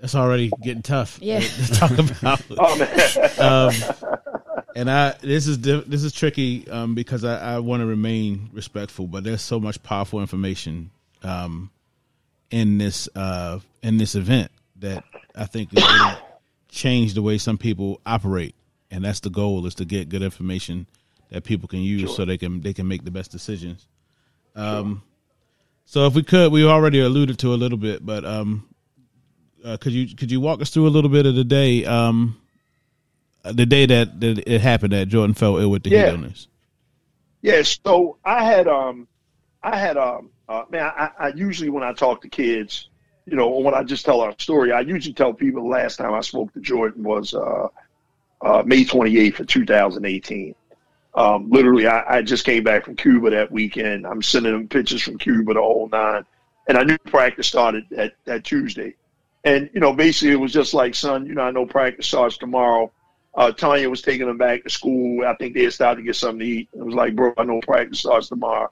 that's already getting tough. Yeah. To talk <laughs> about. Oh man, um, and I this is this is tricky um, because I, I want to remain respectful, but there's so much powerful information um, in this uh, in this event that I think is going to change the way some people operate, and that's the goal: is to get good information that people can use so they can they can make the best decisions. Um, so if we could, we already alluded to a little bit, but um, uh, could you could you walk us through a little bit of the day? Um, uh, the day that, that it happened that Jordan fell ill with the Yeah. heat illness. Yeah, so I had um I had um uh, man I, I usually when I talk to kids, you know, when I just tell our story, I usually tell people the last time I spoke to Jordan was uh, uh, May 28th of 2018. Um, literally, I, I just came back from Cuba that weekend. I'm sending them pictures from Cuba the whole nine, and I knew practice started that that Tuesday. And you know, basically, it was just like, son, you know, I know practice starts tomorrow. Uh, Tanya was taking them back to school. I think they had started to get something to eat. It was like, bro, I know practice starts tomorrow.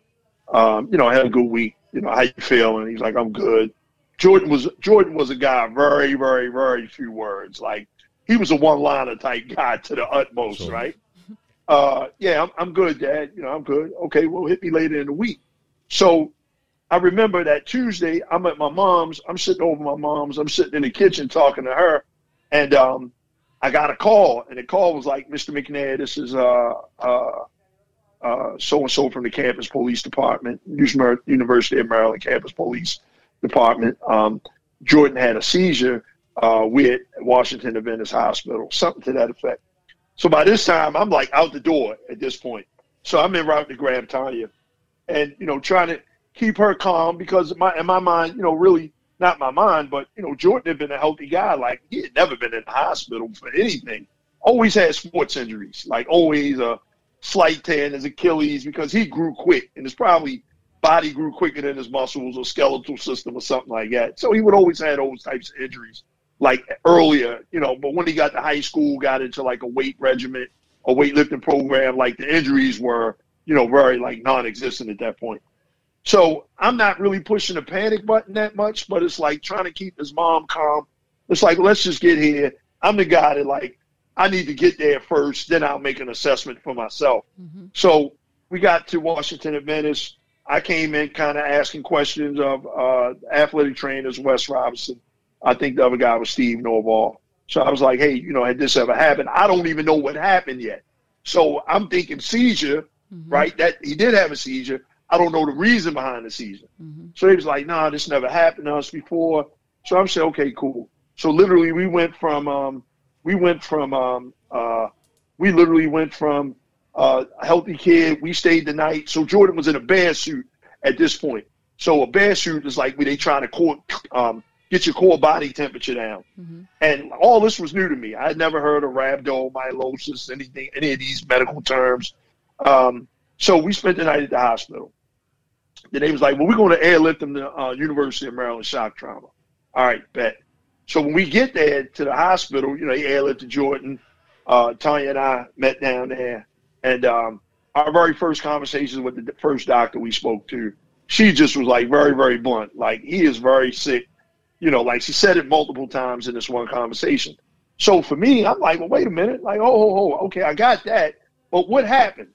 Um, you know, I had a good week. You know, how you feeling? He's like, I'm good. Jordan was Jordan was a guy very, very, very few words. Like he was a one liner type guy to the utmost, sure. right? Uh, yeah, I'm, I'm good, Dad. You know, I'm good. Okay, well, hit me later in the week. So I remember that Tuesday, I'm at my mom's. I'm sitting over my mom's. I'm sitting in the kitchen talking to her, and um, I got a call, and the call was like, "Mr. McNair, this is so and so from the campus police department, University of Maryland campus police department. Um, Jordan had a seizure. Uh, we at Washington Adventist Hospital, something to that effect. So by this time, I'm like out the door at this point. So I'm en route to grab Tanya, and you know, trying to keep her calm because my in my mind, you know, really not my mind, but you know, Jordan had been a healthy guy. Like he had never been in the hospital for anything. Always had sports injuries, like always a slight tear in his Achilles because he grew quick, and his probably body grew quicker than his muscles or skeletal system or something like that. So he would always have those types of injuries, like earlier, you know. But when he got to high school, got into like a weight regiment, a weightlifting program, like the injuries were, you know, very like non-existent at that point. So I'm not really pushing the panic button that much, but it's like trying to keep his mom calm. It's like, let's just get here. I'm the guy that like, I need to get there first, then I'll make an assessment for myself. Mm-hmm. So we got to Washington Adventist. I came in kind of asking questions of uh, athletic trainers, Wes Robinson. I think the other guy was Steve Nordwall. So I was like, hey, you know, had this ever happened? I don't even know what happened yet. So I'm thinking seizure, mm-hmm. right? That he did have a seizure. I don't know the reason behind the seizure. Mm-hmm. So he was like, nah, this never happened to us before. So I'm saying, okay, cool. So literally we went from, um, we went from, um, uh, we literally went from uh, a healthy kid. We stayed the night. So Jordan was in a bear suit at this point. So a bear suit is like where they trying to court um, get your core body temperature down. Mm-hmm. And all this was new to me. I had never heard of rhabdomyolysis, anything, any of these medical terms. Um, so we spent the night at the hospital. Then they was like, well, we're going to airlift them to uh, University of Maryland shock trauma. All right, bet. So when we get there to the hospital, you know, he airlifted Jordan. Uh, Tanya and I met down there. And um, our very first conversations with the first doctor we spoke to, she just was like very, very blunt. Like, he is very sick. You know, like she said it multiple times in this one conversation. So for me, I'm like, well, wait a minute. Like, oh, oh, oh, okay, I got that. But what happened?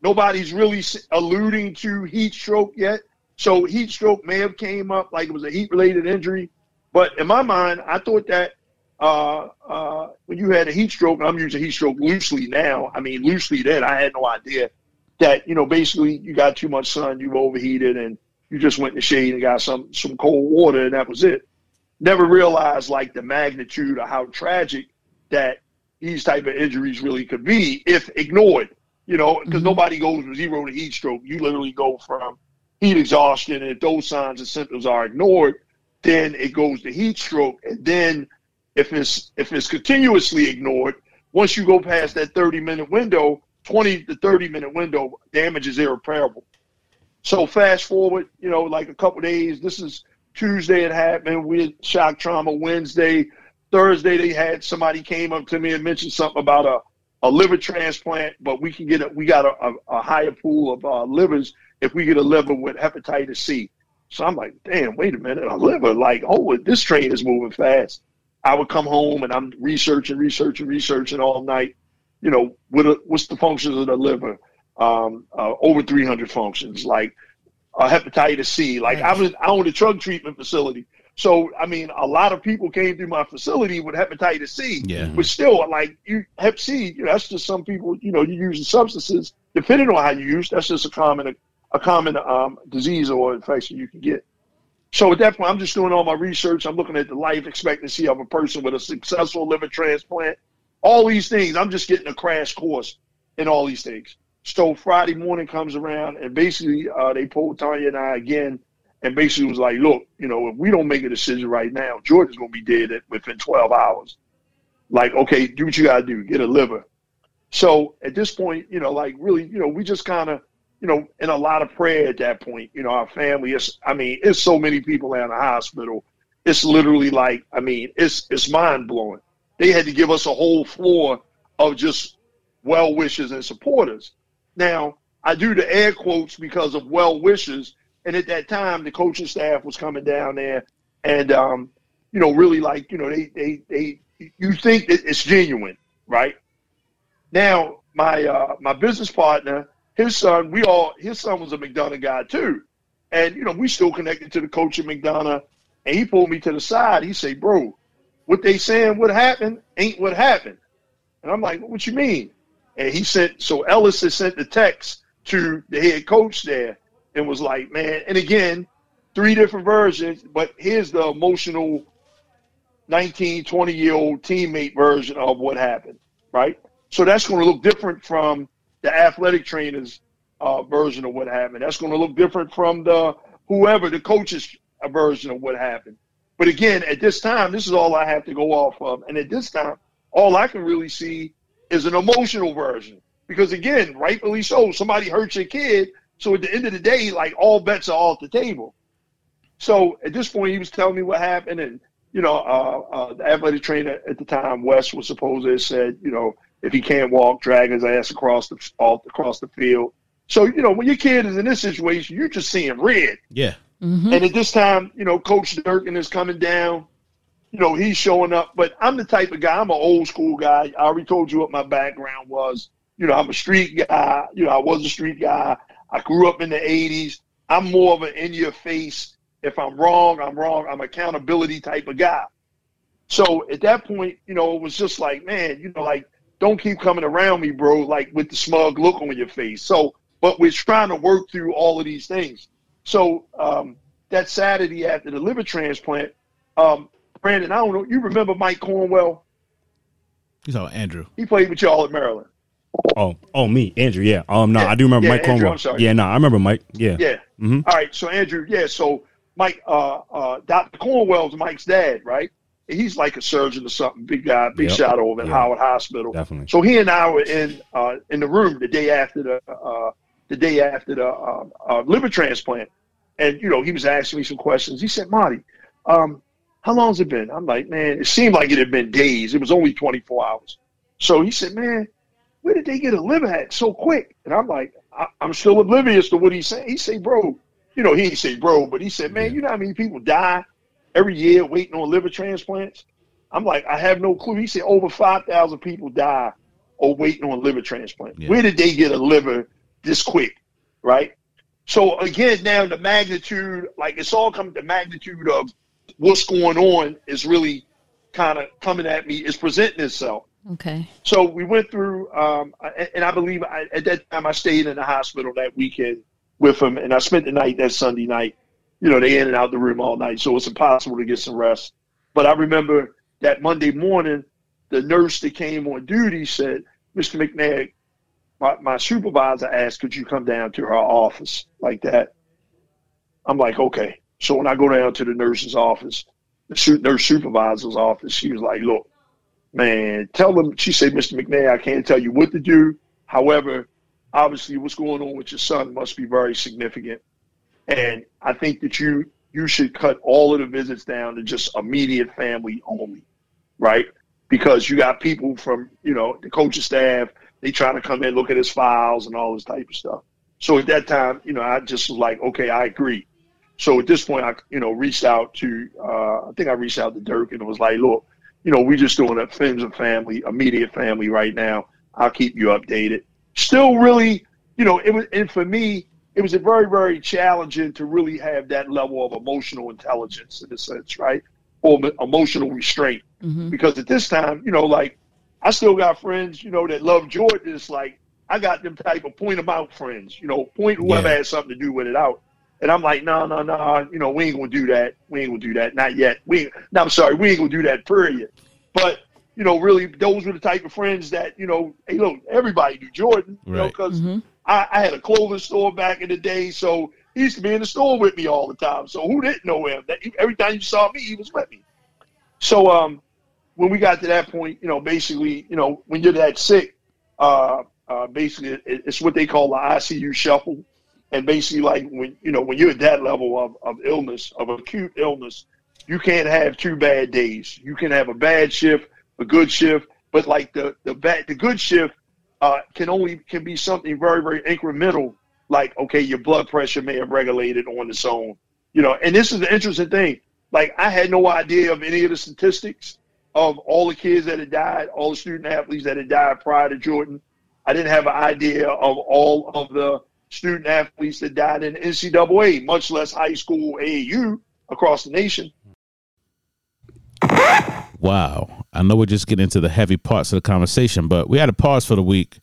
Nobody's really alluding to heat stroke yet. So heat stroke may have came up like it was a heat related injury, but in my mind, I thought that uh, uh, when you had a heat stroke, I'm using heat stroke loosely now. I mean, loosely then I had no idea that you know basically you got too much sun, you overheated, and you just went in the shade and got some some cold water, and that was it. Never realized like the magnitude of how tragic that these type of injuries really could be if ignored you know, because mm-hmm. nobody goes from zero to heat stroke. You literally go from heat exhaustion, and if those signs and symptoms are ignored, then it goes to heat stroke. And then if it's if it's continuously ignored, once you go past that 30 minute window, 20 to 30 minute window, damage is irreparable. So fast forward, you know, like a couple days. This is Tuesday. It happened. We had shock trauma Wednesday. Thursday, they had somebody came up to me and mentioned something about a a liver transplant, but we can get a, we got a, a, a higher pool of uh, livers if we get a liver with hepatitis C. So I'm like, damn, wait a minute, a liver, like, oh, this train is moving fast. I would come home and I'm researching, researching, researching all night. You know, what what's the functions of the liver? Um, uh, over 300 functions, like uh, hepatitis C. Like I was, I own a drug treatment facility. So, I mean, a lot of people came through my facility with hepatitis C. Yeah. But still, like, you Hep C, you know, that's just some people, you know, you the substances, depending on how you use, that's just a common, a common um, disease or infection you can get. So at that point, I'm just doing all my research. I'm looking at the life expectancy of a person with a successful liver transplant. All these things, I'm just getting a crash course in all these things. So Friday morning comes around, and basically uh, they pulled Tanya and I again, and basically was like, "Look, you know, if we don't make a decision right now, Jordan's to be dead within 12 hours. Like, okay, do what you got to do, get a liver." So at this point, you know, like really, you know, we just kind of, you know, in a lot of prayer at that point. You know, our family is. I mean, it's so many people in the hospital. It's literally like, I mean, it's it's mind blowing. They had to give us a whole floor of just well wishers and supporters. Now, I do the air quotes because of well wishes. And at that time, the coaching staff was coming down there and, um, you know, really like, you know, they, they, they, you think that it's genuine, right? Now, my, uh, my business partner, his son, we all, his son was a McDonogh guy too. And, you know, we still connected to the coach at McDonogh. And he pulled me to the side. He said, bro, what they saying what happened ain't what happened. And I'm like, what you mean? And he sent, so Ellis had sent the text to the head coach there and was like, man, and again, three different versions, but here's the emotional 19, 20 year old teammate version of what happened, right? So that's going to look different from the athletic trainer's uh, version of what happened. That's going to look different from the whoever, the coach's version of what happened. But again, at this time, this is all I have to go off of. And at this time, all I can really see is an emotional version. Because again, rightfully so, somebody hurt your kid. So at the end of the day, like all bets are off the table. So at this point, he was telling me what happened. And, you know, uh, uh, the athletic trainer at the time, Wes, was supposed to have said, you know, if he can't walk, drag his ass across the all, across the field. So, you know, when your kid is in this situation, you're just seeing red. Yeah. Mm-hmm. And at this time, you know, Coach Durkin is coming down. You know, he's showing up. But I'm the type of guy, I'm an old school guy. I already told you what my background was. You know, I'm a street guy. You know, I was a street guy. I grew up in the 80s. I'm more of an in your face. If I'm wrong, I'm wrong. I'm accountability type of guy. So at that point, you know, it was just like, man, you know, like, don't keep coming around me, bro, like with the smug look on your face. So, but we're trying to work through all of these things. So um, that Saturday after the liver transplant, um, Brandon, I don't know, you remember Mike Cornwell? He's all Andrew. He played with y'all at Maryland. Oh, oh, me, Andrew. Yeah. Um, no, Yeah, I do remember yeah, Mike Andrew, Cornwell. Yeah, no, I remember Mike. Yeah. Yeah. hmm All right. So Andrew, yeah. So Mike, uh, uh, Dr. Cornwell's Mike's dad, right? He's like a surgeon or something, big guy, big Yep. shot over at Yep. Howard Hospital. Definitely. So he and I were in uh, in the room the day after the uh, the day after the uh, uh, liver transplant, and you know he was asking me some questions. He said, "Marty, um, how long's it been?" I'm like, "Man, it seemed like it had been days. It was only 24 hours." So he said, "Man, where did they get a liver at so quick?" And I'm like, I- "I'm still oblivious to what he's saying." He said, "Bro, you know he didn't say bro, but he said, man, you know how many people die every year waiting on liver transplants?" I'm like, I have no clue. He said over 5,000 people die or waiting on liver transplant. Yeah. Where did they get a liver this quick? Right. So again, now the magnitude, like it's all coming, to magnitude of what's going on is really kind of coming at me, is presenting itself. Okay. So we went through, um, and I believe I, at that time I stayed in the hospital that weekend with him, and I spent the night that Sunday night. You know, they in and out the room all night, so it's impossible to get some rest. But I remember that Monday morning, the nurse that came on duty said, "Mr. McNair, my, my supervisor asked, could you come down to her office like that?" I'm like, "Okay." So when I go down to the nurse's office, the nurse supervisor's office, she was like, "Look." man, tell them, she said, Mr. McNair, I can't tell you what to do. However, obviously what's going on with your son must be very significant. And I think that you you should cut all of the visits down to just immediate family only, right? Because you got people from, you know, the coaching staff, they trying to come in, look at his files and all this type of stuff. So at that time, you know, I just was like, okay, I agree. So at this point, I, you know, reached out to, uh, I think I reached out to Durkin it was like, look, you know, we're just doing a friends and family, immediate family right now. I'll keep you updated. Still really, you know, it was, and for me, it was a very, very challenging to really have that level of emotional intelligence in a sense, right? Or emotional restraint. hmm Because at this time, you know, like I still got friends, you know, that love Jordan. It's like I got them type of point them out friends, you know, point whoever Yeah. has something to do with it out. And I'm like, no, no, no, you know, we ain't gonna do that. We ain't gonna do that. Not yet. We no, I'm sorry, we ain't gonna do that, period. But, you know, really those were the type of friends that, you know, hey look, everybody knew Jordan, you know, Right. because hmm I, I had a clothing store back in the day, so he used to be in the store with me all the time. So who didn't know him? That every time you saw me, he was with me. So um, when we got to that point, you know, basically, you know, when you're that sick, uh, uh, basically, it, it's what they call the ICU shuffle. And basically, like when you know, when you're at that level of, of illness, of acute illness, you can't have two bad days. You can have a bad shift, a good shift, but like the the bad, the good shift uh, can only can be something very very incremental. Like okay, your blood pressure may have regulated on its own, you know. And this is the interesting thing. Like I had no idea of any of the statistics of all the kids that had died, all the student athletes that had died prior to Jordan. I didn't have an idea of all of the student athletes that died in NCAA, much less high school AAU across the nation. Wow. I know we're just getting into the heavy parts of the conversation, but we had a pause for the week.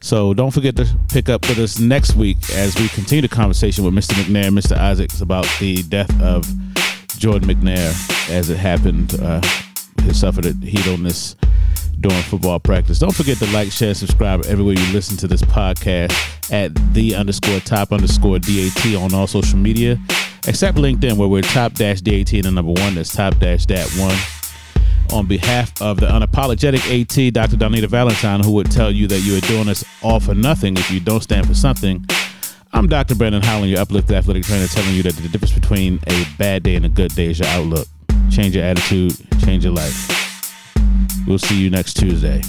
So don't forget to pick up with us next week as we continue the conversation with Mr. McNair, Mr. Isaacs about the death of Jordan McNair as it happened. Uh, he suffered a heat illness during football practice. Don't forget to like, share, subscribe everywhere you listen to this podcast at the underscore top underscore DAT on all social media, except LinkedIn, where we're top dash DAT and the number one. That's top dash dat one. On behalf of the unapologetic AT, Dr. Donita Valentine, who would tell you that you are doing this all for nothing if you don't stand for something. I'm Dr. Brandon Holland, your uplifted athletic trainer, telling you that the difference between a bad day and a good day is your outlook. Change your attitude, change your life. We'll see you next Tuesday.